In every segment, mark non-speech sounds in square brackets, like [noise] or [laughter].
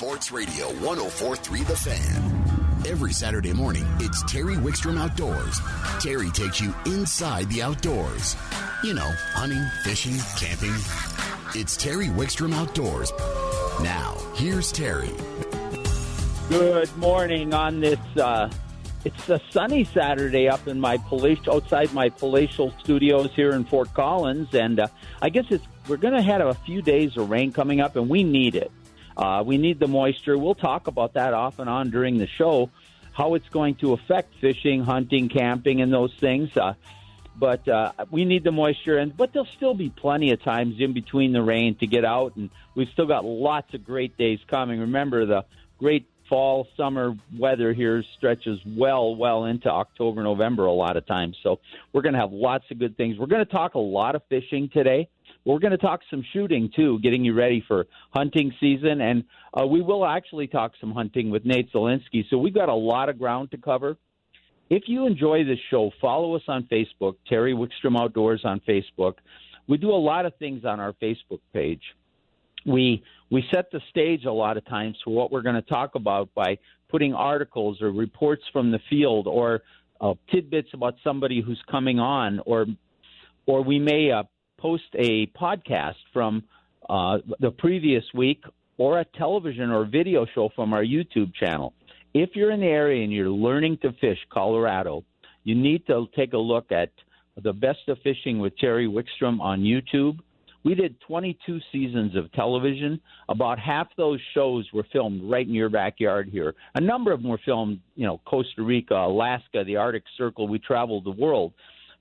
Sports Radio 1043 The Fan. Every Saturday morning, it's Terry Wickstrom Outdoors. Terry takes you inside the outdoors. You know, hunting, fishing, camping. It's Terry Wickstrom Outdoors. Now, here's Terry. Good morning on this. Uh, it's a sunny Saturday up in my palatial, outside my palatial studios here in Fort Collins, and uh, I guess it's we're going to have a few days of rain coming up, and we need it. Uh, we need the moisture. We'll talk about that off and on during the show, how it's going to affect fishing, hunting, camping, and those things. Uh, but uh, we need the moisture, and but there'll still be plenty of times in between the rain to get out, and we've still got lots of great days coming. Remember, the great fall, summer weather here stretches well, well into October, November a lot of times. So we're going to have lots of good things. We're going to talk a lot of fishing today. We're going to talk some shooting too, getting you ready for hunting season, and uh, we will actually talk some hunting with Nate Zelinsky. So we've got a lot of ground to cover. If you enjoy this show, follow us on Facebook, Terry Wickstrom Outdoors on Facebook. We do a lot of things on our Facebook page. We we set the stage a lot of times for what we're going to talk about by putting articles or reports from the field or uh, tidbits about somebody who's coming on, or or we may uh, post a podcast from uh, the previous week or a television or video show from our YouTube channel. If you're in the area and you're learning to fish Colorado, you need to take a look at the best of fishing with Terry Wickstrom on YouTube. We did 22 seasons of television. About half those shows were filmed right in your backyard here. A number of them were filmed, you know, Costa Rica, Alaska, the Arctic Circle. We traveled the world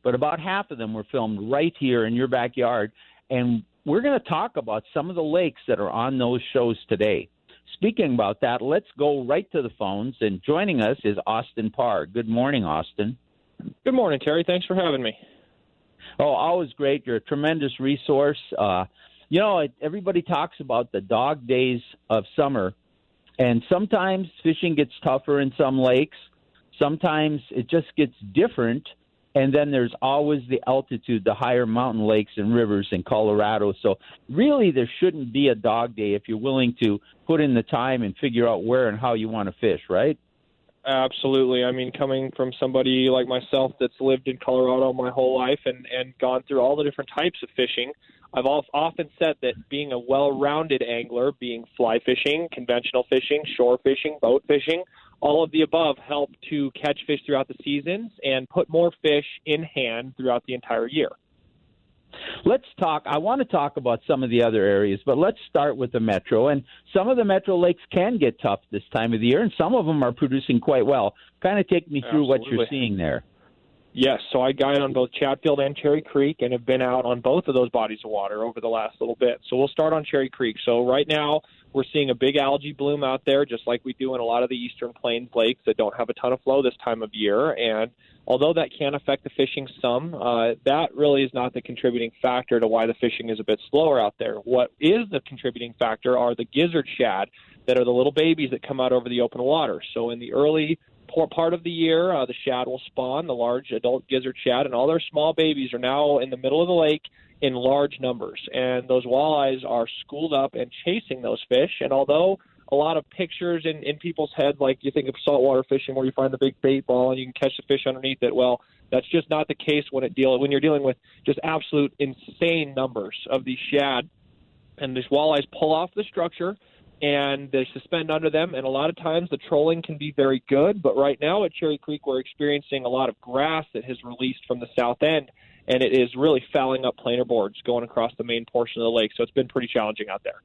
but about half of them were filmed right here in your backyard. And we're going to talk about some of the lakes that are on those shows today. Speaking about that, let's go right to the phones. And joining us is Austin Parr. Good morning, Austin. Good morning, Terry. Thanks for having me. Oh, always great. You're a tremendous resource. Uh, you know, everybody talks about the dog days of summer, and sometimes fishing gets tougher in some lakes. Sometimes it just gets different and then there's always the altitude, the higher mountain lakes and rivers in Colorado. So really, there shouldn't be a dog day if you're willing to put in the time and figure out where and how you want to fish, right? Absolutely. I mean, coming from somebody like myself that's lived in Colorado my whole life and and gone through all the different types of fishing, I've often said that being a well-rounded angler, being fly fishing, conventional fishing, shore fishing, boat fishing, all of the above help to catch fish throughout the seasons and put more fish in hand throughout the entire year. Let's talk. I want to talk about some of the other areas, but let's start with the metro. And some of the metro lakes can get tough this time of the year, and some of them are producing quite well. Kind of take me through Absolutely. what you're seeing there. Yes, so I guide on both Chatfield and Cherry Creek and have been out on both of those bodies of water over the last little bit. So we'll start on Cherry Creek. So right now we're seeing a big algae bloom out there, just like we do in a lot of the eastern plains lakes that don't have a ton of flow this time of year. And although that can affect the fishing some, uh, that really is not the contributing factor to why the fishing is a bit slower out there. What is the contributing factor are the gizzard shad that are the little babies that come out over the open water. So in the early part of the year, uh, the shad will spawn, the large adult gizzard shad, and all their small babies are now in the middle of the lake in large numbers. And those walleyes are schooled up and chasing those fish. And although a lot of pictures in, in people's heads, like you think of saltwater fishing where you find the big bait ball and you can catch the fish underneath it, well, that's just not the case when it deal when you're dealing with just absolute insane numbers of these shad. And these walleyes pull off the structure and they suspend under them. And a lot of times the trolling can be very good, but right now at Cherry Creek we're experiencing a lot of grass that has released from the south end, and it is really fouling up planer boards going across the main portion of the lake. So it's been pretty challenging out there.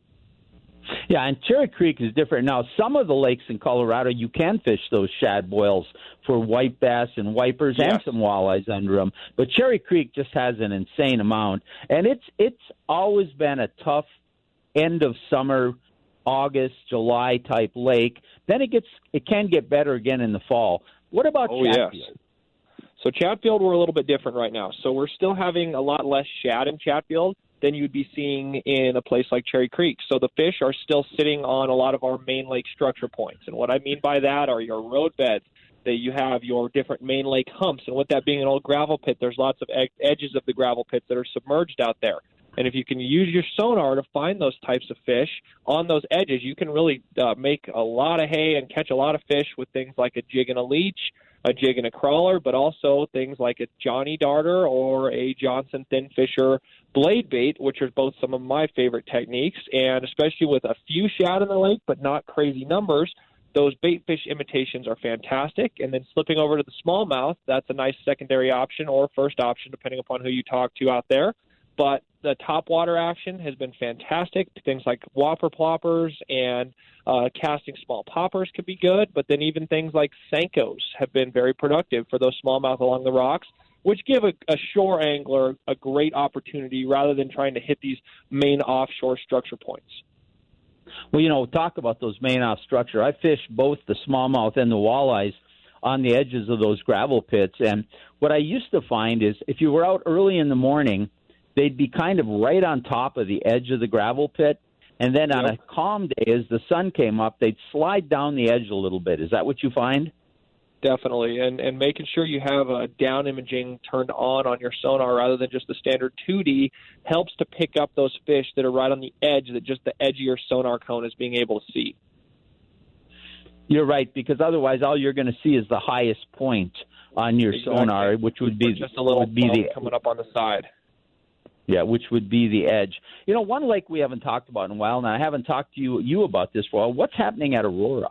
Yeah, and Cherry Creek is different. Now, some of the lakes in Colorado, you can fish those shad boils for white bass and wipers yes. and some walleyes under them. But Cherry Creek just has an insane amount, and it's it's always been a tough end of summer August, July type lake. Then it gets it can get better again in the fall. What about oh, Chatfield? Yes. So Chatfield we're a little bit different right now. So we're still having a lot less shad in Chatfield than you'd be seeing in a place like Cherry Creek. So the fish are still sitting on a lot of our main lake structure points. And what I mean by that are your road beds, that you have your different main lake humps. And with that being an old gravel pit, there's lots of ed- edges of the gravel pits that are submerged out there And if you can use your sonar to find those types of fish on those edges, you can really uh, make a lot of hay and catch a lot of fish with things like a jig and a leech, a jig and a crawler, but also things like a Johnny Darter or a Johnson Thin Fisher blade bait, which are both some of my favorite techniques. And especially with a few shad in the lake, but not crazy numbers, those bait fish imitations are fantastic. And then slipping over to the smallmouth, that's a nice secondary option or first option, depending upon who you talk to out there. But the top water action has been fantastic. Things like whopper ploppers and uh, casting small poppers could be good, but then even things like Senkos have been very productive for those smallmouth along the rocks, which give a, a shore angler a great opportunity rather than trying to hit these main offshore structure points. Well, you know, talk about those main off structure. I fish both the smallmouth and the walleyes on the edges of those gravel pits, and what I used to find is if you were out early in the morning – they'd be kind of right on top of the edge of the gravel pit. And then on a calm day, as the sun came up, they'd slide down the edge a little bit. Is that what you find? Definitely, and and making sure you have a down imaging turned on on your sonar rather than just the standard 2D helps to pick up those fish that are right on the edge that just the edge of your sonar cone is being able to see. You're right, because otherwise all you're going to see is the highest point on your exactly. sonar, which would be just a little be the, coming up on the side. Yeah, which would be the edge. You know, one lake we haven't talked about in a while, and I haven't talked to you you about this for a while. What's happening at Aurora?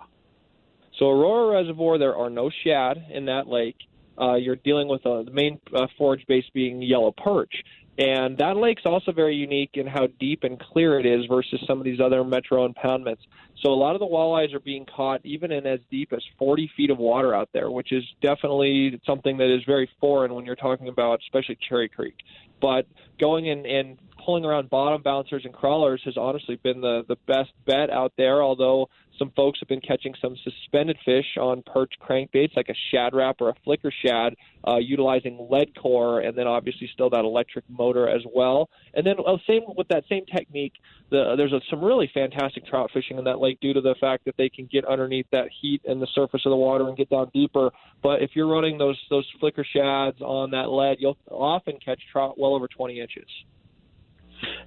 So Aurora Reservoir, there are no shad in that lake. Uh, you're dealing with uh, the main uh, forage base being yellow perch. And that lake's also very unique in how deep and clear it is versus some of these other metro impoundments. So a lot of the walleyes are being caught even in as deep as 40 feet of water out there, which is definitely something that is very foreign when you're talking about, especially Cherry Creek. But going in and pulling around bottom bouncers and crawlers has honestly been the the best bet out there. Although some folks have been catching some suspended fish on perch crankbaits like a Shad Rap or a flicker shad, uh, utilizing lead core, and then obviously still that electric motor as well. And then uh, same with that same technique, the, there's a, some really fantastic trout fishing in that lake due to the fact that they can get underneath that heat and the surface of the water and get down deeper. But if you're running those those flicker shads on that lead, you'll often catch trout well over 20 inches.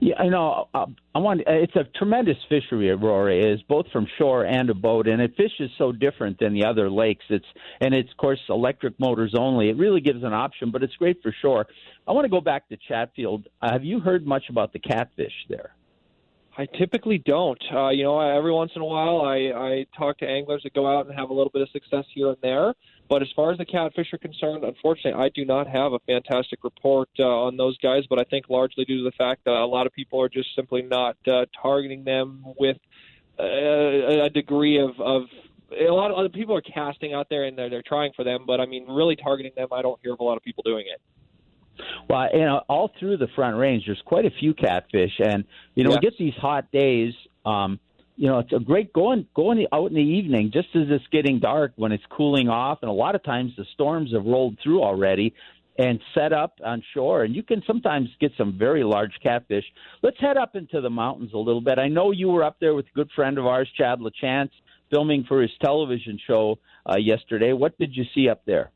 Yeah, I know. Uh, I want. It's a tremendous fishery. Aurora is both from shore and a boat, and it fishes so different than the other lakes. It's and it's of course electric motors only. It really gives an option, but it's great for shore. I want to go back to Chatfield. Uh, have you heard much about the catfish there? I typically don't. Uh, you know, every once in a while, I, I talk to anglers that go out and have a little bit of success here and there. But as far as the catfish are concerned, unfortunately, I do not have a fantastic report uh, on those guys. But I think largely due to the fact that a lot of people are just simply not uh, targeting them with uh, a degree of, of a lot of other people are casting out there and they're, they're trying for them. But I mean, really targeting them, I don't hear of a lot of people doing it. Well, you know, all through the Front Range, there's quite a few catfish, and you know, yes. we get these hot days. Um, you know, it's a great going going out in the evening, just as it's getting dark when it's cooling off, and a lot of times the storms have rolled through already and set up on shore, and you can sometimes get some very large catfish. Let's head up into the mountains a little bit. I know you were up there with a good friend of ours, Chad LaChance, filming for his television show uh, yesterday. What did you see up there?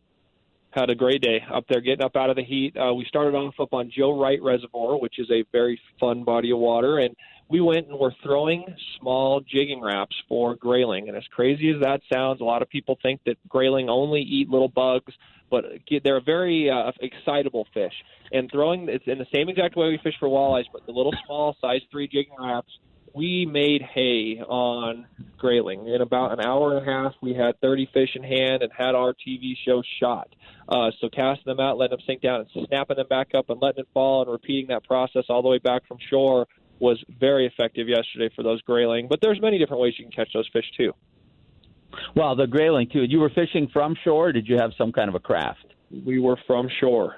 Had a great day up there getting up out of the heat. Uh, we started off up on Joe Wright Reservoir, which is a very fun body of water, and we went and were throwing small jigging Raps for grayling. And as crazy as that sounds, a lot of people think that grayling only eat little bugs, but they're a very uh, excitable fish. And throwing it's in the same exact way we fish for walleyes, but the little small size three jigging Raps we made hay on grayling. In about an hour and a half, we had 30 fish in hand and had our TV show shot. Uh, so casting them out, letting them sink down, and snapping them back up and letting it fall and repeating that process all the way back from shore was very effective yesterday for those grayling. But there's many different ways you can catch those fish too. Well, the grayling too. You were fishing from shore. did you have some kind of a craft? We were from shore.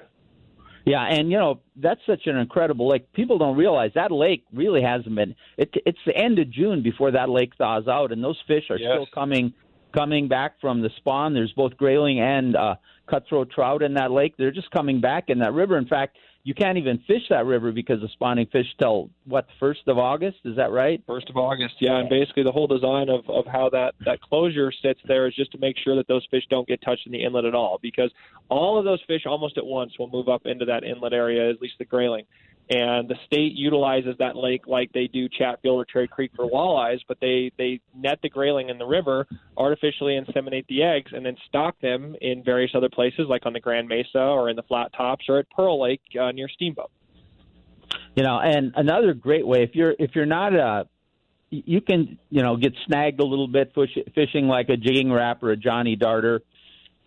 Yeah, and you know that's such an incredible lake. People don't realize that lake really hasn't been. It, it's the end of June before that lake thaws out, and those fish are yes. still coming coming back from the spawn. There's both grayling and uh, cutthroat trout in that lake. They're just coming back in that river. In fact, you can't even fish that river because the spawning fish till what first of August. Is that right? First of August, yeah. And basically, the whole design of of how that that closure sits there is just to make sure that those fish don't get touched in the inlet at all, because all of those fish almost at once will move up into that inlet area, at least the grayling. And the state utilizes that lake like they do Chatfield or Cherry Creek for walleyes, but they they net the grayling in the river, artificially inseminate the eggs, and then stock them in various other places like on the Grand Mesa or in the Flat Tops or at Pearl Lake uh, near Steamboat. You know, and another great way if you're if you're not a you can you know get snagged a little bit fish, fishing like a jigging Rap or a Johnny Darter.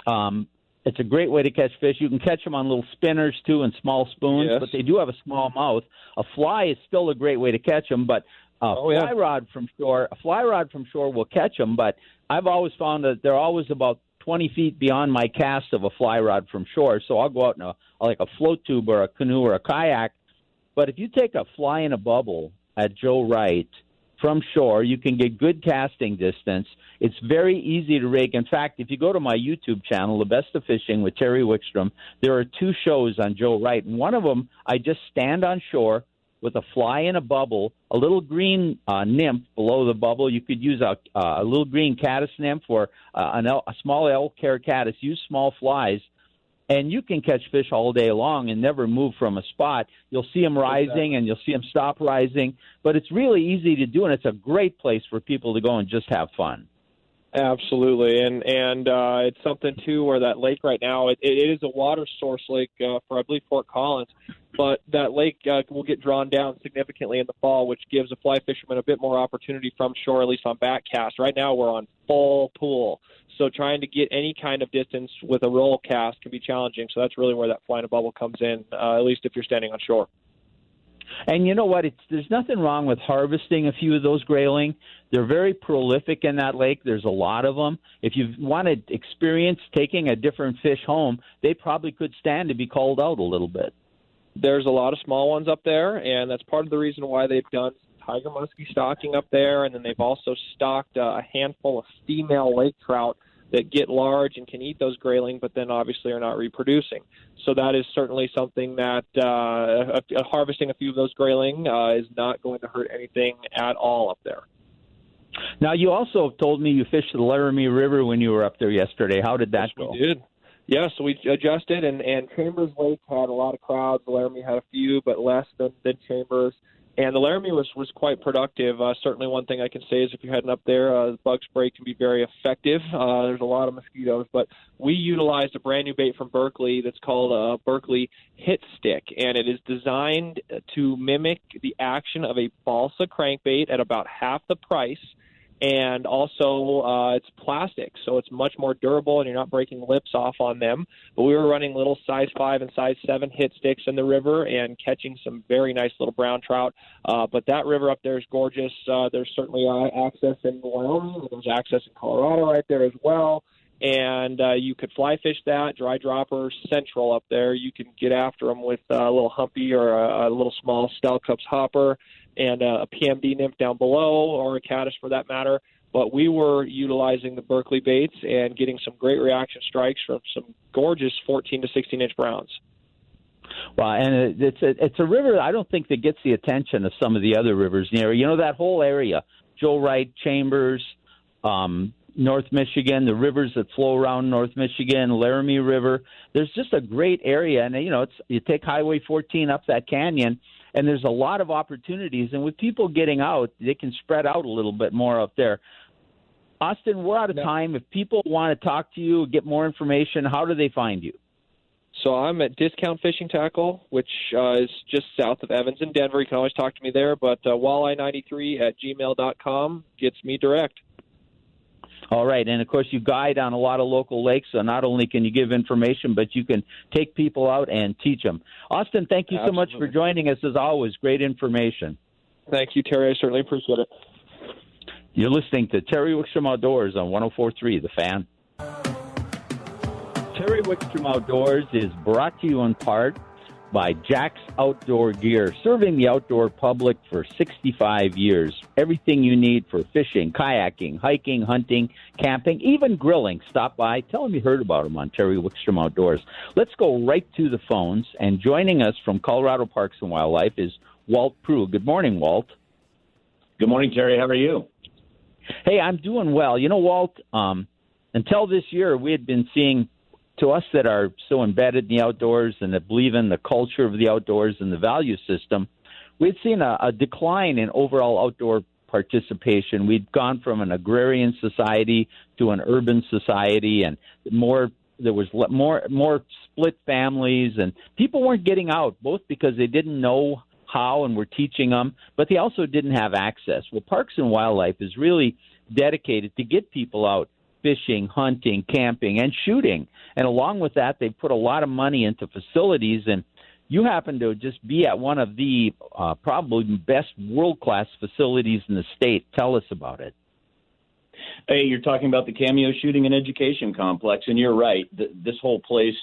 Um, it's a great way to catch fish. You can catch them on little spinners too and small spoons, yes. but they do have a small mouth. A fly is still a great way to catch them, but a oh, fly yeah. rod from shore, a fly rod from shore will catch them. But I've always found that they're always about 20 feet beyond my cast of a fly rod from shore. So I'll go out in a like a float tube or a canoe or a kayak. But if you take a fly in a bubble at Joe Wright from shore. You can get good casting distance. It's very easy to rig. In fact, if you go to my YouTube channel, The Best of Fishing with Terry Wickstrom, there are two shows on Joe Wright. And one of them, I just stand on shore with a fly in a bubble, a little green uh, nymph below the bubble. You could use a, uh, a little green caddis nymph or uh, an El- a small elk caddis. Use small flies and you can catch fish all day long and never move from a spot. You'll see them rising exactly. and you'll see them stop rising, but it's really easy to do, and it's a great place for people to go and just have fun. Absolutely, and and uh, it's something too where that lake right now it, it is a water source lake uh, for I believe Fort Collins, but that lake uh, will get drawn down significantly in the fall, which gives a fly fisherman a bit more opportunity from shore, at least on back cast. Right now we're on full pool, so trying to get any kind of distance with a roll cast can be challenging. So that's really where that fly in a bubble comes in, uh, at least if you're standing on shore. And you know what? It's there's nothing wrong with harvesting a few of those grayling. They're very prolific in that lake. There's a lot of them. If you want to experience taking a different fish home, they probably could stand to be called out a little bit. There's a lot of small ones up there, and that's part of the reason why they've done tiger muskie stocking up there, and then they've also stocked uh, a handful of female lake trout that get large and can eat those grayling, but then obviously are not reproducing. So that is certainly something that uh, a, a harvesting a few of those grayling uh, is not going to hurt anything at all up there. Now, you also told me you fished the Laramie River when you were up there yesterday. How did that yes, go? We did. Yeah, so we adjusted, and, and Chambers Lake had a lot of crowds. Laramie had a few, but less than, than Chambers and the Laramie was was quite productive. Uh, certainly, one thing I can say is if you're heading up there, uh, bug spray can be very effective. Uh, there's a lot of mosquitoes, but we utilized a brand new bait from Berkley that's called a Berkley Hit Stick, and it is designed to mimic the action of a balsa crankbait at about half the price and also uh, it's plastic, so it's much more durable, and you're not breaking lips off on them. But we were running little size five and size seven hit sticks in the river and catching some very nice little brown trout. Uh, but that river up there is gorgeous. Uh, there's certainly uh, access in Wyoming, there's access in Colorado right there as well. And uh, you could fly fish that dry dropper central up there. You can get after them with a little humpy or a, a little small Stalcup's hopper and uh, a PMD nymph down below, or a caddis for that matter. But we were utilizing the Berkley baits and getting some great reaction strikes from some gorgeous 14 to 16 inch browns. Well, and it's a it's a river I don't think that gets the attention of some of the other rivers near. You know that whole area, Joe Wright, Chambers, um, North Michigan, the rivers that flow around North Michigan, Laramie River. There's just a great area, and you know it's you take Highway 14 up that canyon and there's a lot of opportunities. And with people getting out, they can spread out a little bit more up there. Austin, we're out of time. If people want to talk to you, get more information, how do they find you? So I'm at Discount Fishing Tackle, which uh, is just south of Evans in Denver. You can always talk to me there, but uh, walleye93 at gmail.com gets me direct. All right, and of course you guide on a lot of local lakes, so not only can you give information, but you can take people out and teach them. Austin, thank you Absolutely. so much for joining us as always. Great information. Thank you, Terry. I certainly appreciate it. You're listening to Terry Wickstrom Outdoors on 104.3 The Fan. Terry Wickstrom Outdoors is brought to you in part by Jack's Outdoor Gear, serving the outdoor public for 65 years. Everything you need for fishing, kayaking, hiking, hunting, camping, even grilling. Stop by, tell them you heard about them on Terry Wickstrom Outdoors. Let's go right to the phones. And joining us from Colorado Parks and Wildlife is Walt Prue. Good morning, Walt. Good morning, Terry. How are you? Hey, I'm doing well. You know, Walt, um, until this year, we had been seeing to us that are so embedded in the outdoors and that believe in the culture of the outdoors and the value system, we've seen a, a decline in overall outdoor participation. We've gone from an agrarian society to an urban society, and more there was more more split families, and people weren't getting out both because they didn't know how and we're teaching them, but they also didn't have access. Well, Parks and Wildlife is really dedicated to get people out fishing, hunting, camping, and shooting. And along with that, they put a lot of money into facilities. And you happen to just be at one of the uh, probably best world class facilities in the state. Tell us about it. Hey, you're talking about the Cameo Shooting and Education Complex, and you're right. This whole place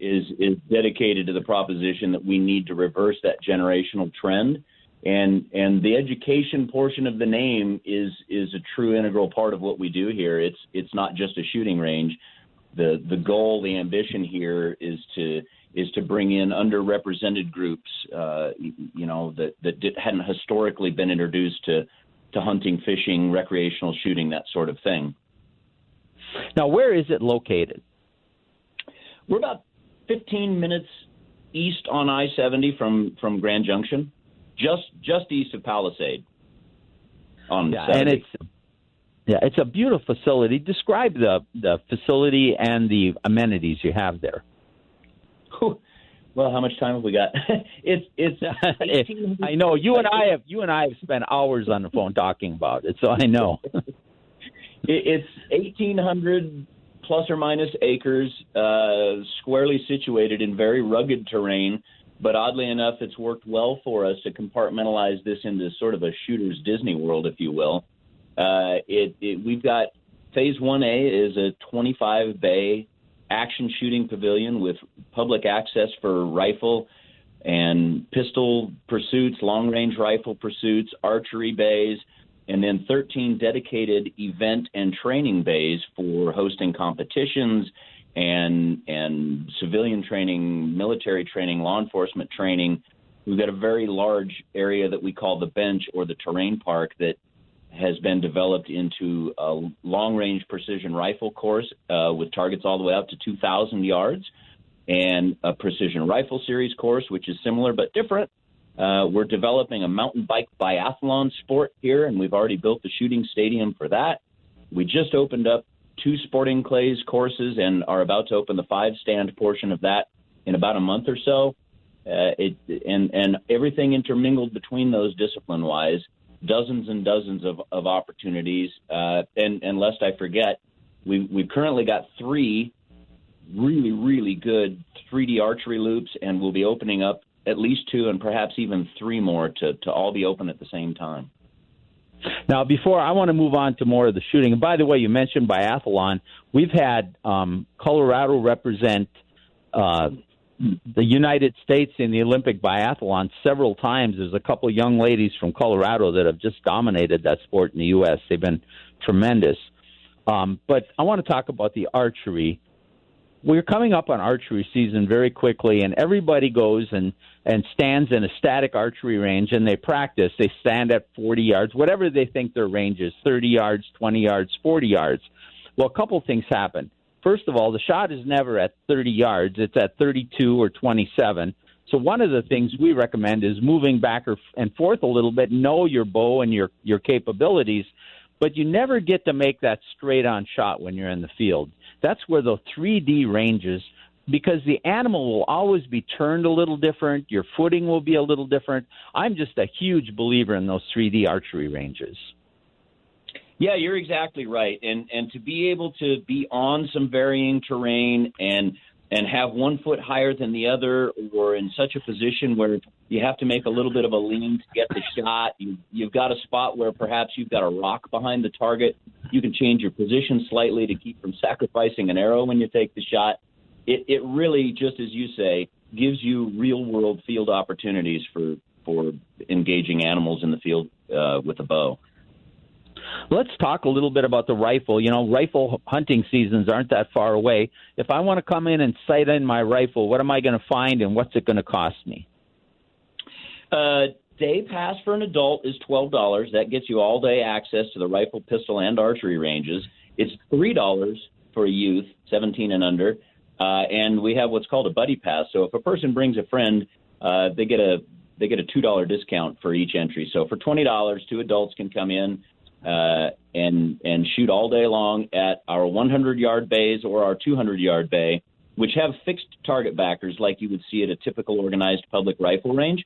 is is dedicated to the proposition that we need to reverse that generational trend, and and the education portion of the name is is a true integral part of what we do here. It's it's not just a shooting range. The the goal, the ambition here is to is to bring in underrepresented groups, uh, you know, that that hadn't historically been introduced to to hunting, fishing, recreational shooting, that sort of thing. Now, where is it located? We're about 15 minutes east on I-70 from from Grand Junction, just just east of Palisade. On yeah, 70. and it's yeah, it's a beautiful facility. Describe the the facility and the amenities you have there. Well, how much time have we got? [laughs] it's it's. [laughs] I know you and I have you and I have spent hours on the phone talking about it, so I know. [laughs] it's eighteen hundred plus or minus acres, uh, squarely situated in very rugged terrain. But oddly enough, it's worked well for us to compartmentalize this into sort of a shooter's Disney World, if you will. Uh, it, it we've got phase one A is a 25 bay action shooting pavilion with public access for rifle and pistol pursuits, long range rifle pursuits, archery bays, and then 13 dedicated event and training bays for hosting competitions and and civilian training, military training, law enforcement training. We've got a very large area that we call the bench or the terrain park that has been developed into a long range precision rifle course uh, with targets all the way up to 2,000 yards, and a precision rifle series course, which is similar but different. Uh, we're developing a mountain bike biathlon sport here, and we've already built the shooting stadium for that. We just opened up two sporting clays courses and are about to open the five stand portion of that in about a month or so. Uh, it, and, and everything intermingled between those discipline wise dozens and dozens of, of opportunities. Uh, and, and lest I forget, we, we've currently got three really, really good 3D archery loops, and we'll be opening up at least two and perhaps even three more to, to all be open at the same time. Now, before I want to move on to more of the shooting, and by the way, you mentioned biathlon. We've had um, Colorado represent uh, the United States in the Olympic biathlon several times. There's a couple of young ladies from Colorado that have just dominated that sport in the U.S. They've been tremendous. Um, but I want to talk about the archery. We're coming up on archery season very quickly, and everybody goes and, and stands in a static archery range and they practice. They stand at 40 yards, whatever they think their range is 30 yards, 20 yards, 40 yards. Well, a couple things happen First of all, the shot is never at 30 yards, it's at 32 or 27. So one of the things we recommend is moving back or, and forth a little bit, know your bow and your your capabilities, but you never get to make that straight on shot when you're in the field. That's where the 3D ranges because the animal will always be turned a little different, your footing will be a little different. I'm just a huge believer in those 3D archery ranges. Yeah, you're exactly right. And and to be able to be on some varying terrain and and have one foot higher than the other or in such a position where you have to make a little bit of a lean to get the shot. You you've got a spot where perhaps you've got a rock behind the target. You can change your position slightly to keep from sacrificing an arrow when you take the shot. It it really just as you say gives you real world field opportunities for for engaging animals in the field uh, with a bow. Let's talk a little bit about the rifle. You know, rifle hunting seasons aren't that far away. If I want to come in and sight in my rifle, what am I going to find and what's it going to cost me? Uh, day pass for an adult is twelve dollars. That gets you all day access to the rifle, pistol, and archery ranges. It's three dollars for a youth, seventeen and under. uh, and we have what's called a buddy pass. So if a person brings a friend, uh, they get a they get a two dollar discount for each entry. So for twenty dollars, two adults can come in uh, and and shoot all day long at our 100 yard bays or our 200 yard bay, which have fixed target backers like you would see at a typical organized public rifle range.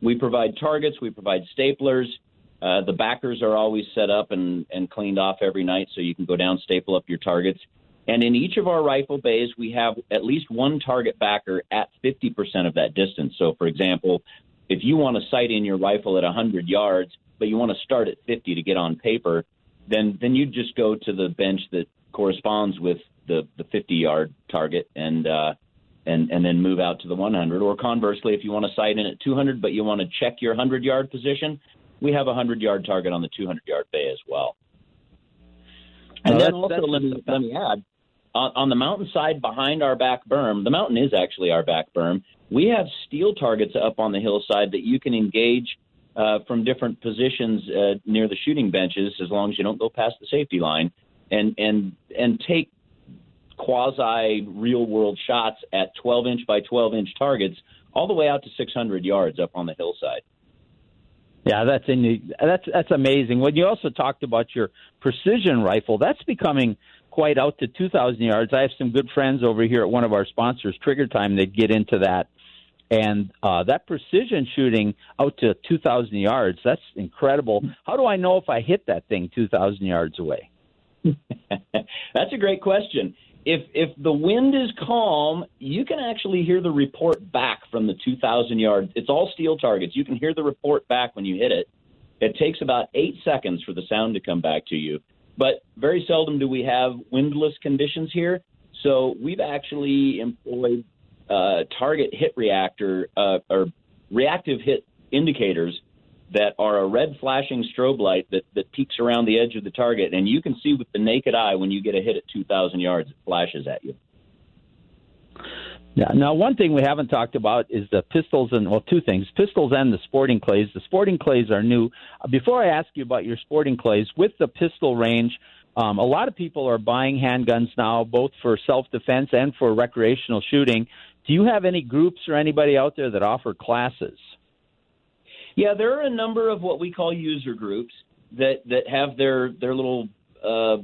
We provide targets, we provide staplers. Uh, the backers are always set up and, and cleaned off every night so you can go down, staple up your targets. And in each of our rifle bays, we have at least one target backer at 50% of that distance. So, for example, if you want to sight in your rifle at 100 yards, but you want to start at 50 to get on paper, then then you just go to the bench that corresponds with the the 50 yard target and uh, and and then move out to the 100. Or conversely, if you want to sight in at 200 but you want to check your 100 yard position, we have a 100 yard target on the 200 yard bay as well. And then also, let me, let me add, on, on the mountainside behind our back berm, the mountain is actually our back berm. We have steel targets up on the hillside that you can engage uh, from different positions uh, near the shooting benches, as long as you don't go past the safety line, and and and take quasi real world shots at 12 inch by 12 inch targets all the way out to 600 yards up on the hillside. Yeah, that's in, that's that's amazing. When you also talked about your precision rifle, that's becoming quite out to 2,000 yards. I have some good friends over here at one of our sponsors, Trigger Time, that get into that. And uh, that precision shooting out to 2,000 yards, that's incredible. How do I know if I hit that thing 2,000 yards away? [laughs] that's a great question. If if the wind is calm, you can actually hear the report back from the 2,000 yards. It's all steel targets. You can hear the report back when you hit it. It takes about eight seconds for the sound to come back to you. But very seldom do we have windless conditions here. So we've actually employed uh, target hit reactor uh, or reactive hit indicators that are a red flashing strobe light that, that peeks around the edge of the target, and you can see with the naked eye when you get a hit at 2,000 yards, it flashes at you. Yeah. Now, one thing we haven't talked about is the pistols and well, two things: pistols and the sporting clays. The sporting clays are new. Before I ask you about your sporting clays, with the pistol range, um, a lot of people are buying handguns now, both for self-defense and for recreational shooting. Do you have any groups or anybody out there that offer classes? Yeah, there are a number of what we call user groups that that have their their little uh,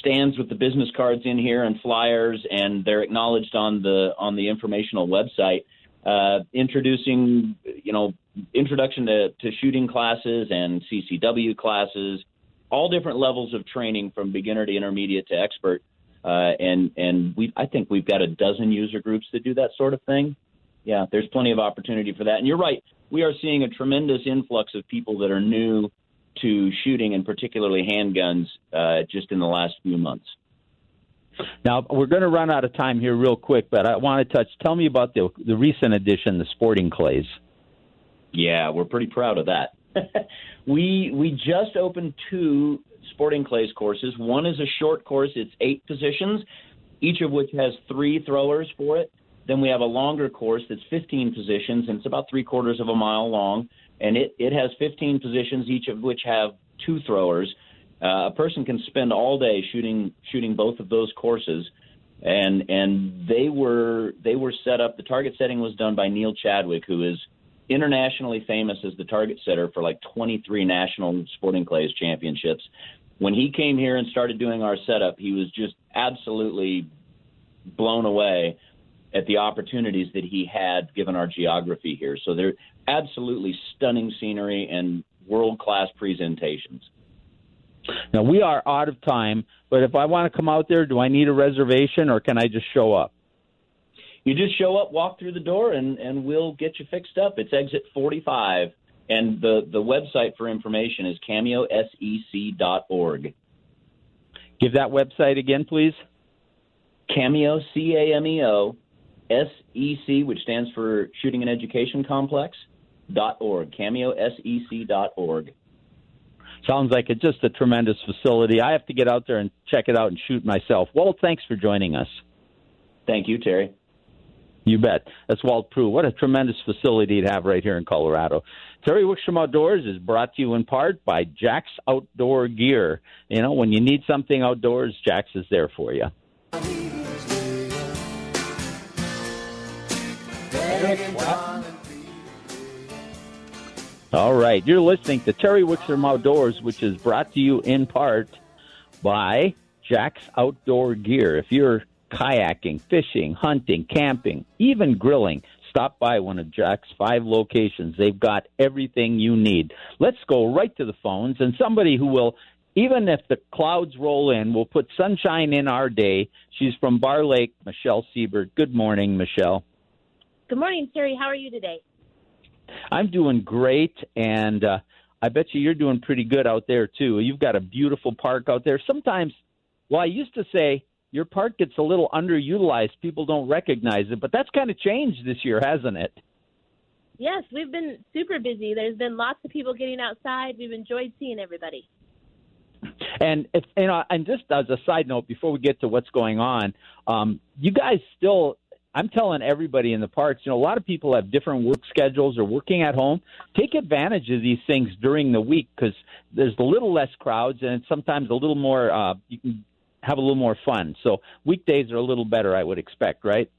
stands with the business cards in here and flyers, and they're acknowledged on the on the informational website, uh, introducing you know introduction to, to shooting classes and CCW classes, all different levels of training from beginner to intermediate to expert. Uh, and and we I think we've got a dozen user groups that do that sort of thing. Yeah, there's plenty of opportunity for that. And you're right, we are seeing a tremendous influx of people that are new to shooting and particularly handguns uh, just in the last few months. Now we're going to run out of time here real quick, but I want to touch. Tell me about the the recent addition, the sporting clays. Yeah, we're pretty proud of that. [laughs] we we just opened two sporting clays courses. One is a short course; it's eight positions, each of which has three throwers for it. Then we have a longer course that's 15 positions, and it's about three quarters of a mile long and it, it has 15 positions, each of which have two throwers. Uh, a person can spend all day shooting shooting both of those courses, and and they were they were set up. The target setting was done by Neil Chadwick, who is internationally famous as the target setter for like 23 national sporting clays championships. When he came here and started doing our setup, he was just absolutely blown away at the opportunities that he had given our geography here. So they're absolutely stunning scenery and world class presentations. Now we are out of time, but if I want to come out there, do I need a reservation or can I just show up? You just show up, walk through the door, and, and we'll get you fixed up. It's exit 45, and the, the website for information is cameosec.org. Give that website again, please. Cameo, C A M E O, SEC, which stands for Shooting and Education Complex, dot org, cameosec dot org. Sounds like it's just a tremendous facility. I have to get out there and check it out and shoot myself. Well, thanks for joining us. Thank you, Terry. You bet. That's Walt Prue. What a tremendous facility to have right here in Colorado. Terry Wickstrom Outdoors is brought to you in part by Jack's Outdoor Gear. You know, when you need something outdoors, Jack's is there for you. All right, you're listening to Terry Wickstrom Outdoors, which is brought to you in part by Jack's Outdoor Gear. If you're kayaking, fishing, hunting, camping, even grilling, stop by one of Jack's five locations. They've got everything you need. Let's go right to the phones and somebody who will, even if the clouds roll in, will put sunshine in our day. She's from Barr Lake, Michelle Siebert. Good morning, Michelle. Good morning, Terry. How are you today? I'm doing great, and uh, I bet you you're doing pretty good out there too. You've got a beautiful park out there. Sometimes, well, I used to say your park gets a little underutilized. People don't recognize it, but that's kind of changed this year, hasn't it? Yes, we've been super busy. There's been lots of people getting outside. We've enjoyed seeing everybody. And it's you know, and just as a side note, before we get to what's going on, um, you guys still. I'm telling everybody in the parks, you know, a lot of people have different work schedules or working at home. Take advantage of these things during the week because there's a little less crowds and it's sometimes a little more. Uh, you can have a little more fun. So weekdays are a little better, I would expect, right?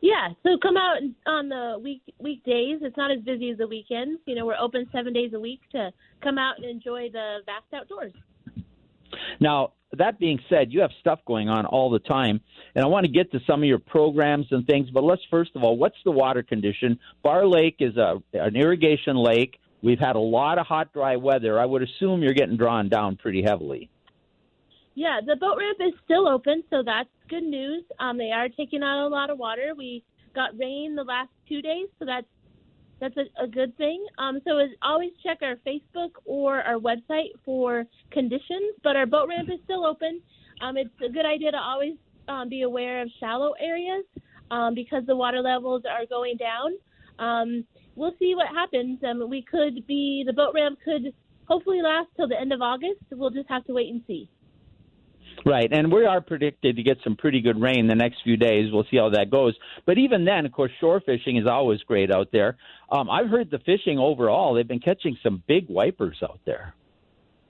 Yeah, so come out on the week weekdays. It's not as busy as the weekends. You know, we're open seven days a week to come out and enjoy the vast outdoors. Now, that being said, you have stuff going on all the time, and I want to get to some of your programs and things. But let's first of all, what's the water condition? Barr Lake is a an irrigation lake. We've had a lot of hot, dry weather. I would assume you're getting drawn down pretty heavily. Yeah, the boat ramp is still open, so that's good news. Um, they are taking out a lot of water. We got rain the last two days, so that's that's a, a good thing. Um, so as always check our Facebook or our website for conditions. But our boat ramp is still open. Um, it's a good idea to always um, be aware of shallow areas um, because the water levels are going down. Um, we'll see what happens. We could be the boat ramp could hopefully last till the end of August. We'll just have to wait and see. Right, and we are predicted to get some pretty good rain the next few days. We'll see how that goes. But even then, of course, shore fishing is always great out there. Um, I've heard the fishing overall; they've been catching some big wipers out there.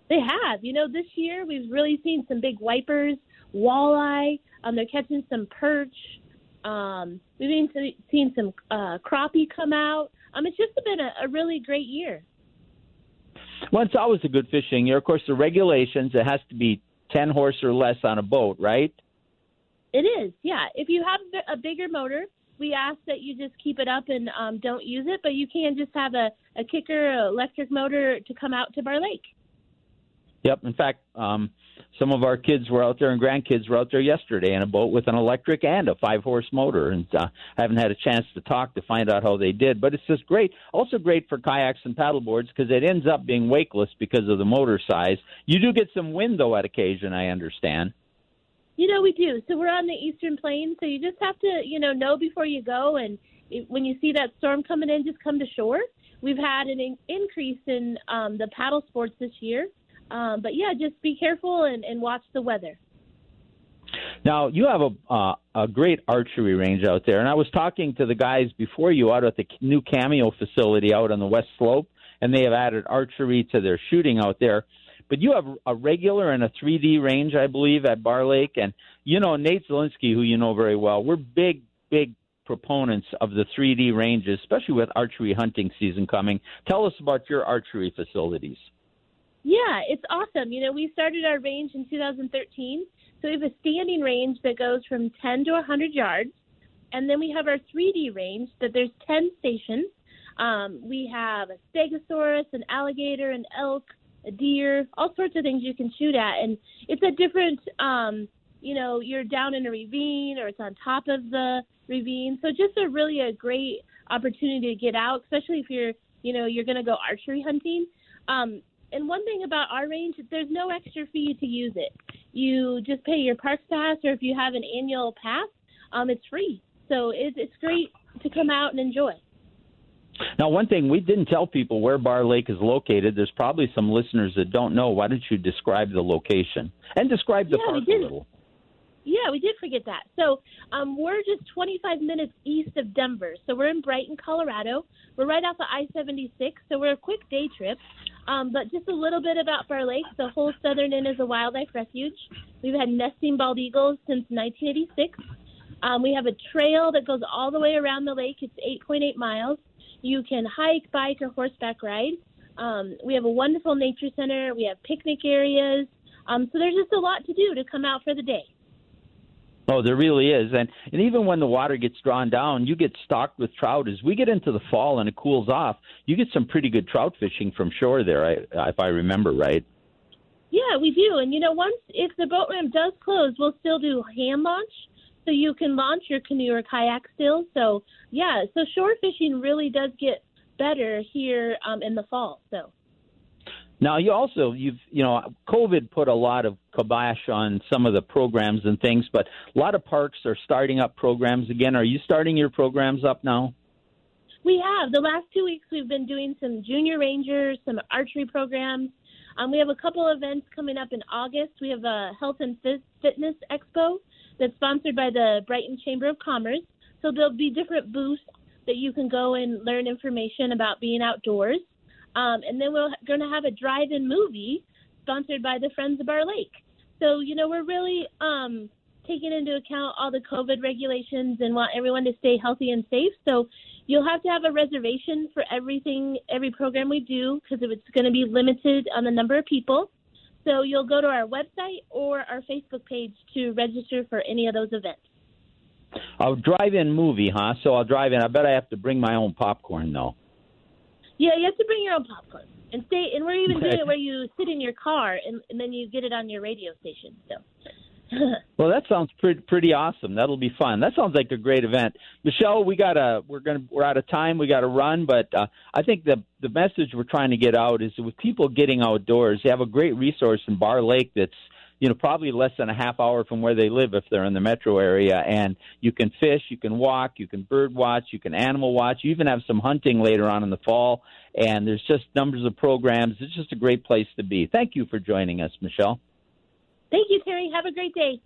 They have. You know, this year we've really seen some big wipers, walleye. Um, they're catching some perch. Um, we've been seen some uh, crappie come out. Um, it's just been a, a really great year. Well, it's always a good fishing year. Of course, the regulations it has to be 10 horse or less on a boat, right? It is, yeah. If you have a bigger motor, we ask that you just keep it up and um, don't use it, but you can just have a, a kicker, electric motor to come out to Barr Lake. Yep. In fact, um, some of our kids were out there and grandkids were out there yesterday in a boat with an electric and a five horse motor. And uh, I haven't had a chance to talk to find out how they did. But it's just great. Also great for kayaks and paddle boards because it ends up being wakeless because of the motor size. You do get some wind, though, at occasion, I understand. You know, we do. So we're on the Eastern Plains. So you just have to, you know, know before you go. And when you see that storm coming in, just come to shore. We've had an in- increase in um, the paddle sports this year. Um, but yeah, just be careful and, and watch the weather. Now you have a uh, a great archery range out there, and I was talking to the guys before you out at the new Cameo facility out on the West Slope, and they have added archery to their shooting out there. But you have a regular and a 3D range, I believe, at Barr Lake, and you know Nate Zelinsky, who you know very well. We're big, big proponents of the 3D ranges, especially with archery hunting season coming. Tell us about your archery facilities. Yeah, it's awesome. You know, we started our range in 2013. So we have a standing range that goes from 10 to 100 yards. And then we have our 3D range that there's 10 stations. Um, we have a stegosaurus, an alligator, an elk, a deer, all sorts of things you can shoot at. And it's a different, um, you know, you're down in a ravine or it's on top of the ravine. So just a really a great opportunity to get out, especially if you're, you know, you're going to go archery hunting. Um, and one thing about our range, there's no extra fee to use it. You just pay your parks pass, or if you have an annual pass, um, it's free. So it's it's great to come out and enjoy. Now, one thing we didn't tell people where Barr Lake is located. There's probably some listeners that don't know. Why don't you describe the location and describe the yeah, park a little? Yeah, we did forget that. So um, we're just 25 minutes east of Denver. So we're in Brighton, Colorado. We're right off of I-76. So we're a quick day trip. Um, but just a little bit about Barr Lake. The whole southern end is a wildlife refuge. We've had nesting bald eagles since 1986. Um, we have a trail that goes all the way around the lake. It's 8.8 miles. You can hike, bike, or horseback ride. Um, we have a wonderful nature center. We have picnic areas. Um, so there's just a lot to do to come out for the day. Oh, there really is, and and even when the water gets drawn down, you get stocked with trout. As we get into the fall and it cools off, you get some pretty good trout fishing from shore there, I, if I remember right. Yeah, we do. And you know, once if the boat ramp does close, we'll still do hand launch, so you can launch your canoe or kayak still. So yeah, so shore fishing really does get better here um, in the fall. So. Now you also you've you know COVID put a lot of kibosh on some of the programs and things, but a lot of parks are starting up programs again. Are you starting your programs up now? We have. The last two weeks we've been doing some junior rangers, some archery programs. Um, we have a couple events coming up in August. We have a health and fitness expo that's sponsored by the Brighton Chamber of Commerce. So there'll be different booths that you can go and learn information about being outdoors. Um, and then we're going to have a drive-in movie sponsored by the Friends of Barr Lake. So you know we're really um, taking into account all the COVID regulations and want everyone to stay healthy and safe. So you'll have to have a reservation for everything, every program we do, because it's going to be limited on the number of people. So you'll go to our website or our Facebook page to register for any of those events. A drive-in movie, huh? So I'll drive in. I bet I have to bring my own popcorn, though. Yeah, you have to bring your own popcorn and stay. And we're even doing it where you sit in your car and, and then you get it on your radio station. So. [laughs] well, that sounds pretty pretty awesome. That'll be fun. That sounds like a great event. Michelle, we got to we're gonna we're out of time. We got to run, but uh, I think the the message we're trying to get out is with people getting outdoors, They have a great resource in Barr Lake that's you know probably less than a half hour from where they live if they're in the metro area, and you can fish, you can walk, you can bird watch, you can animal watch, you even have some hunting later on in the fall, and there's just numbers of programs. It's just a great place to be. Thank you for joining us, Michelle. Thank you, Terry. Have a great day.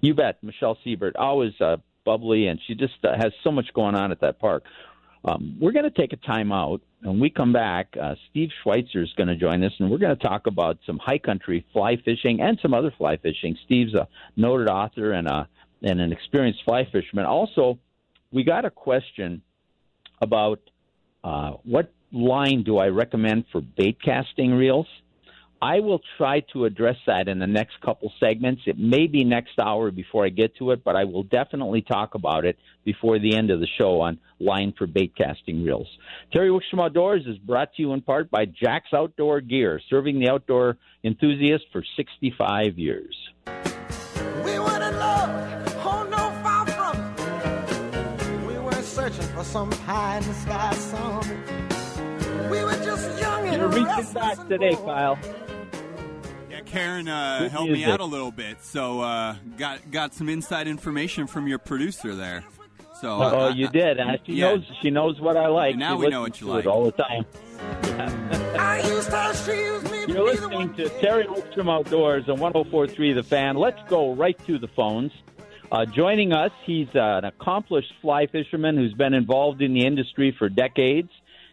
You bet. Michelle Siebert, always uh, bubbly, and she just uh, has so much going on at that park. Um, we're going to take a time out. When we come back, uh, Steve Schweitzer is going to join us, and we're going to talk about some high country fly fishing and some other fly fishing. Steve's a noted author and, a, and an experienced fly fisherman. Also, we got a question about uh, what line do I recommend for bait casting reels? I will try to address that in the next couple segments. It may be next hour before I get to it, but I will definitely talk about it before the end of the show on line for bait casting reels. Terry Wickstrom Outdoors is brought to you in part by Jack's Outdoor Gear, serving the outdoor enthusiast for 65 years. We were in love, oh no, far from We were searching for some pie in the sky song. We were just young and You're reaching back today, Kyle. Karen uh, helped me out a little bit, so uh, got got some inside information from your producer there. So, uh, oh, you did. Uh, she yeah. knows. She knows what I like. And now she we know what you like all the time. You're listening to Terry Wickstrom Outdoors on 104.3 The Fan. Let's go right to the phones. Uh, joining us, he's uh, an accomplished fly fisherman who's been involved in the industry for decades.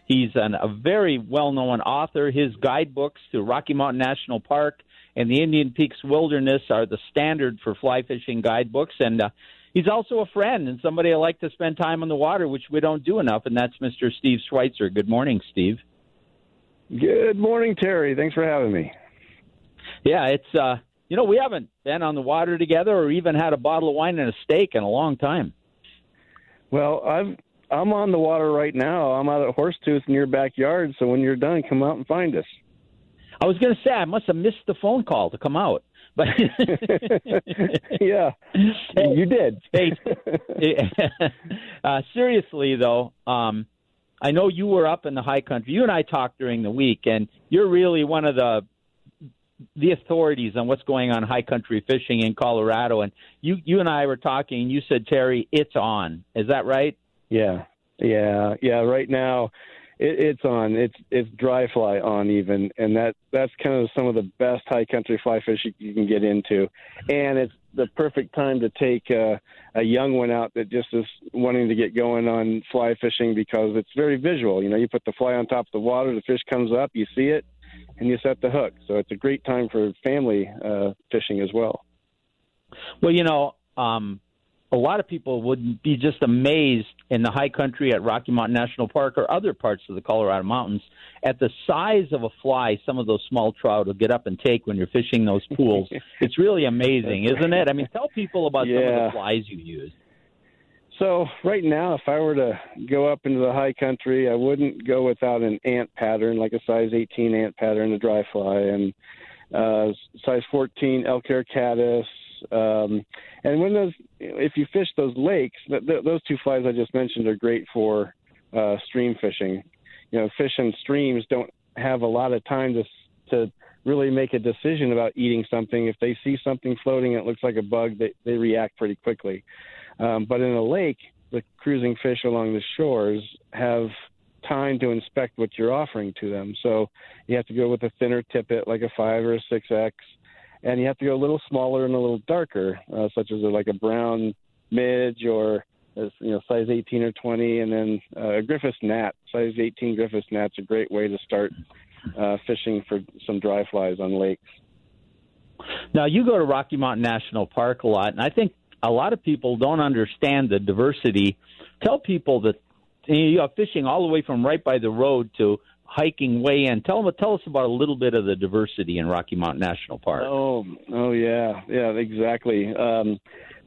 He's an, a very well known author. His guidebooks to Rocky Mountain National Park and the Indian Peaks Wilderness are the standard for fly fishing guidebooks. And uh, he's also a friend and somebody I like to spend time on the water, which we don't do enough. And that's Mr. Steve Schweitzer. Good morning, Steve. Good morning, Terry. Thanks for having me. Yeah, it's uh, you know we haven't been on the water together or even had a bottle of wine and a steak in a long time. Well, I'm I'm on the water right now. I'm out at Horsetooth in your backyard. So when you're done, come out and find us. I was going to say I must have missed the phone call to come out, but [laughs] yeah, hey, you did. hey, [laughs] [laughs] uh, seriously though, um, I know you were up in the high country. You and I talked during the week, and you're really one of the the authorities on what's going on high country fishing in Colorado. And you you and I were talking. You said Terry, it's on. Is that right? Yeah, yeah, yeah. Right now, it, it's on. It's it's dry fly on even, and that that's kind of some of the best high country fly fishing you can get into, and it's the perfect time to take a, a young one out that just is wanting to get going on fly fishing because it's very visual. You know, you put the fly on top of the water, the fish comes up, you see it, and you set the hook. So it's a great time for family uh, fishing as well. Well, you know, um, a lot of people would be just amazed in the high country at Rocky Mountain National Park or other parts of the Colorado Mountains at the size of a fly some of those small trout will get up and take when you're fishing those pools. [laughs] it's really amazing, isn't it? I mean, tell people about yeah. some of the flies you use. So right now, if I were to go up into the high country, I wouldn't go without an ant pattern, like a size 18 ant pattern, a dry fly, and uh, size 14 elk hair caddis. Um, and when those, if you fish those lakes, th- th- those two flies I just mentioned are great for uh, stream fishing. You know, fish in streams don't have a lot of time to to really make a decision about eating something. If they see something floating, it looks like a bug, they they react pretty quickly. Um, but in a lake, the cruising fish along the shores have time to inspect what you're offering to them. So you have to go with a thinner tippet, like a five or a six X, and you have to go a little smaller and a little darker, uh, such as a, like a brown midge or a, you know size 18 or 20, and then uh, a Griffiths gnat, size 18 Griffiths gnat's a great way to start uh, fishing for some dry flies on lakes. Now you go to Rocky Mountain National Park a lot, and I think a lot of people don't understand the diversity. Tell people that you know, fishing all the way from right by the road to hiking way in. Tell them, tell us about a little bit of the diversity in Rocky Mountain National Park. Oh, oh yeah, yeah, exactly. Um,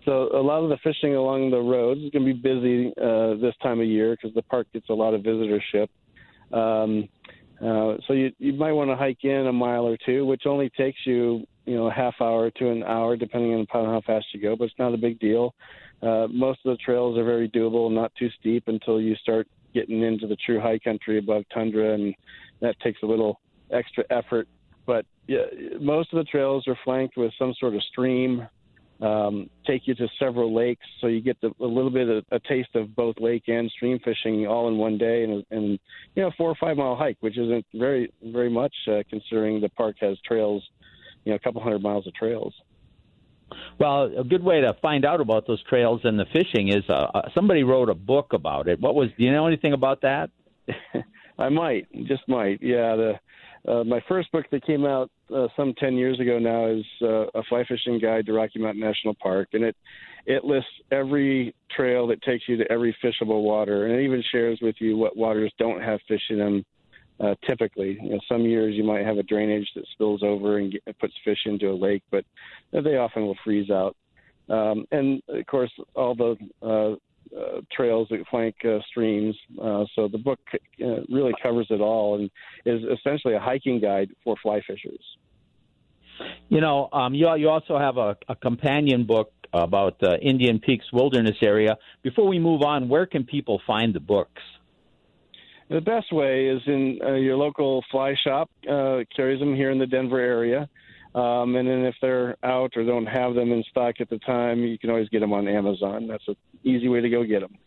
so a lot of the fishing along the roads is going to be busy uh, this time of year because the park gets a lot of visitorship. Um, uh, so you you might want to hike in a mile or two, which only takes you you know a half hour to an hour depending upon how fast you go, but it's not a big deal. Uh, most of the trails are very doable, not too steep until you start getting into the true high country above tundra, and that takes a little extra effort. But yeah, most of the trails are flanked with some sort of stream um, take you to several lakes, so you get the, a little bit of a taste of both lake and stream fishing all in one day, and, and you know four or five mile hike, which isn't very very much uh, considering the park has trails, you know, a couple hundred miles of trails. Well, a good way to find out about those trails and the fishing is uh, uh somebody wrote a book about it. What was? Do you know anything about that? [laughs] I might, just might. Yeah, the uh, my first book that came out uh, some 10 years ago now is uh, a fly fishing guide to Rocky Mountain National Park, and it it lists every trail that takes you to every fishable water, and it even shares with you what waters don't have fish in them. Uh, typically, you know, some years you might have a drainage that spills over and get, puts fish into a lake, but they often will freeze out. Um, and of course, all the uh, uh, trails that flank uh, streams. Uh, so the book uh, really covers it all and is essentially a hiking guide for fly fishers. You know, um, you you also have a, a companion book about uh, Indian Peaks Wilderness Area. Before we move on, where can people find the books? The best way is in uh, your local fly shop. Uh, carries them here in the Denver area. Um, and then if they're out or don't have them in stock at the time, you can always get them on Amazon. That's an easy way to go get them.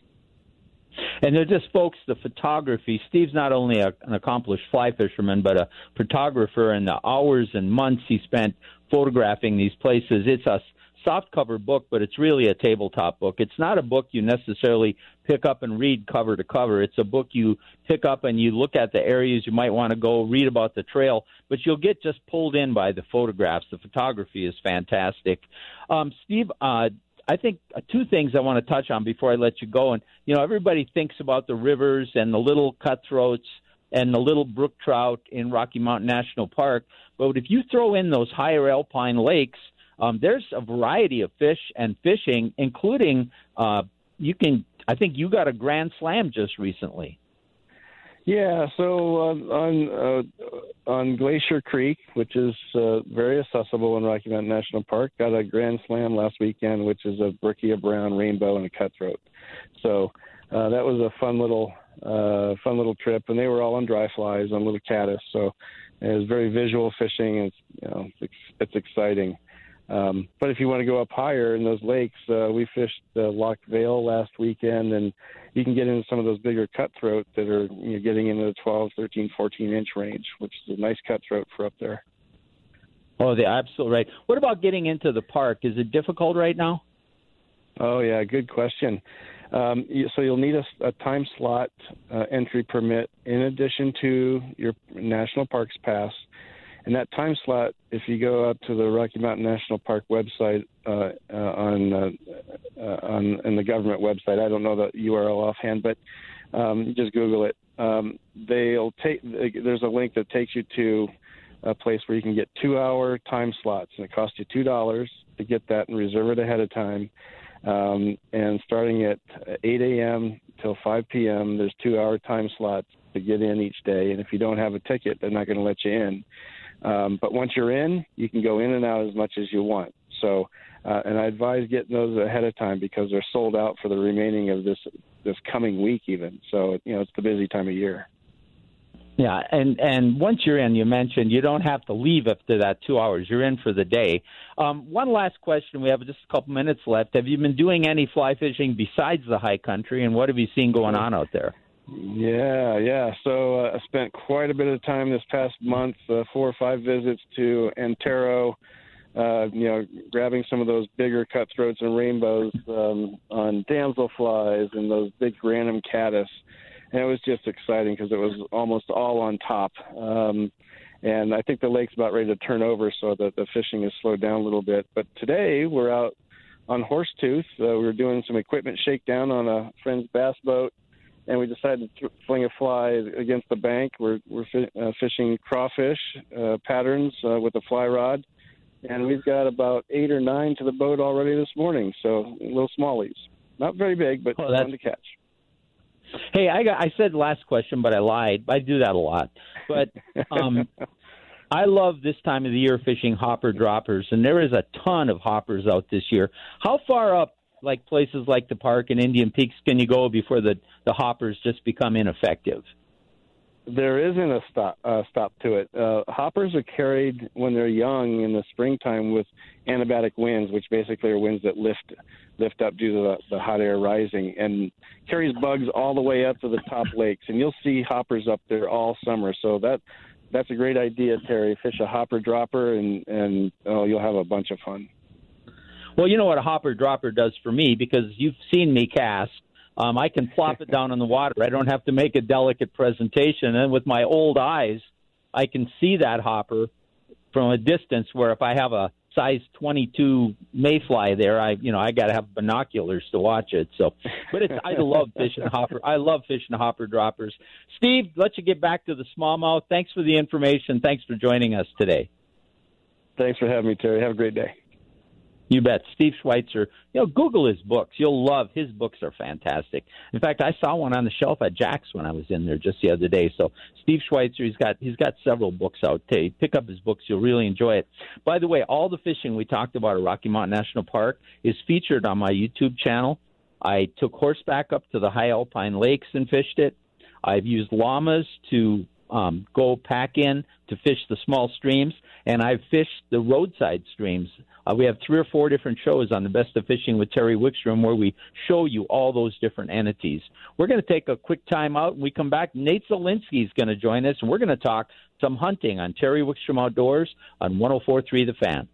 And they're just folks, the photography. Steve's not only a, an accomplished fly fisherman, but a photographer, and the hours and months he spent photographing these places. It's a soft cover book, but it's really a tabletop book. It's not a book you necessarily pick up and read cover to cover. It's a book you pick up and you look at the areas you might want to go, read about the trail, but you'll get just pulled in by the photographs. The photography is fantastic. Um, Steve, uh, I think uh, two things I want to touch on before I let you go. And, you know, everybody thinks about the rivers and the little cutthroats and the little brook trout in Rocky Mountain National Park. But if you throw in those higher alpine lakes, um, there's a variety of fish and fishing, including uh, you can. I think you got a grand slam just recently. Yeah, so on uh, on Glacier Creek, which is uh, very accessible in Rocky Mountain National Park, got a grand slam last weekend, which is a brookie, a brown, rainbow, and a cutthroat. So uh, that was a fun little uh, fun little trip, and they were all on dry flies on little caddis. So it was very visual fishing. It's you know it's, it's exciting. Um, but if you want to go up higher in those lakes, uh, we fished uh, Loch Vale last weekend, and you can get into some of those bigger cutthroat that are you know, getting into the 12, 13, 14 inch range, which is a nice cutthroat for up there. Oh, the absolute right. What about getting into the park? Is it difficult right now? Oh yeah, good question. Um, so you'll need a, a time slot uh, entry permit in addition to your national parks pass And that time slot, if you go up to the Rocky Mountain National Park website uh, uh, on uh, uh, on in the government website, I don't know the URL offhand, but um, just Google it. Um, they'll take. There's a link that takes you to a place where you can get two-hour time slots, and it costs you two dollars to get that and reserve it ahead of time. Um, and starting at 8 a.m. till 5 p.m., there's two-hour time slots to get in each day. And if you don't have a ticket, they're not going to let you in. Um, but once you're in, you can go in and out as much as you want. So, uh, and I advise getting those ahead of time because they're sold out for the remaining of this this coming week, even. So, you know, it's the busy time of year. Yeah, and and once you're in, you mentioned you don't have to leave after that two hours. You're in for the day. Um, one last question. We have just a couple minutes left. Have you been doing any fly fishing besides the high country, and what have you seen going on out there? Yeah, yeah. So uh, I spent quite a bit of time this past month, uh, four or five visits to Antero. Uh, you know, grabbing some of those bigger cutthroats and rainbows um, on damselflies and those big random caddis and it was just exciting because it was almost all on top. Um, and I think the lake's about ready to turn over, so that the fishing has slowed down a little bit. But today we're out on Horsetooth. Uh, we were doing some equipment shakedown on a friend's bass boat, and we decided to fling a fly against the bank. We're we're fi- uh, fishing crawfish uh, patterns uh, with a fly rod, and we've got about eight or nine to the boat already this morning. So little smallies, not very big, but oh, fun to catch. Hey, I got, I said last question, but I lied. I do that a lot. But um, [laughs] I love this time of the year fishing hopper droppers, and there is a ton of hoppers out this year. How far up, like places like the park and Indian Peaks, can you go before the the hoppers just become ineffective? There isn't a stop uh, stop to it. Uh, hoppers are carried when they're young in the springtime with anabatic winds, which basically are winds that lift lift up due to the, the hot air rising, and carries bugs all the way up to the top [laughs] lakes. And you'll see hoppers up there all summer. So that that's a great idea, Terry. Fish a hopper dropper, and and oh, you'll have a bunch of fun. Well, you know what a hopper dropper does for me because you've seen me cast um, I can plop it down in the water. I don't have to make a delicate presentation. And with my old eyes, I can see that hopper from a distance. Where if I have a size 22 mayfly there, I you know I got to have binoculars to watch it. So, but it's I love fishing hopper. I love fishing hopper droppers. Steve, let you get back to the smallmouth. Thanks for the information. Thanks for joining us today. Thanks for having me, Terry. Have a great day. You bet. Steve Schweitzer. You know, Google his books. You'll love his books are fantastic. In fact, I saw one on the shelf at Jack's when I was in there just the other day. So Steve Schweitzer, he's got he's got several books out. Hey, pick up his books. You'll really enjoy it. By the way, all the fishing we talked about at Rocky Mountain National Park is featured on my YouTube channel. I took horseback up to the high alpine lakes and fished it. I've used llamas to um, go pack in to fish the small streams, and I've fished the roadside streams. Uh, we have three or four different shows on the Best of Fishing with Terry Wickstrom where we show you all those different entities. We're going to take a quick time out. When we come back, Nate Zelinsky is going to join us, and we're going to talk some hunting on Terry Wickstrom Outdoors on 104.3 The Fan.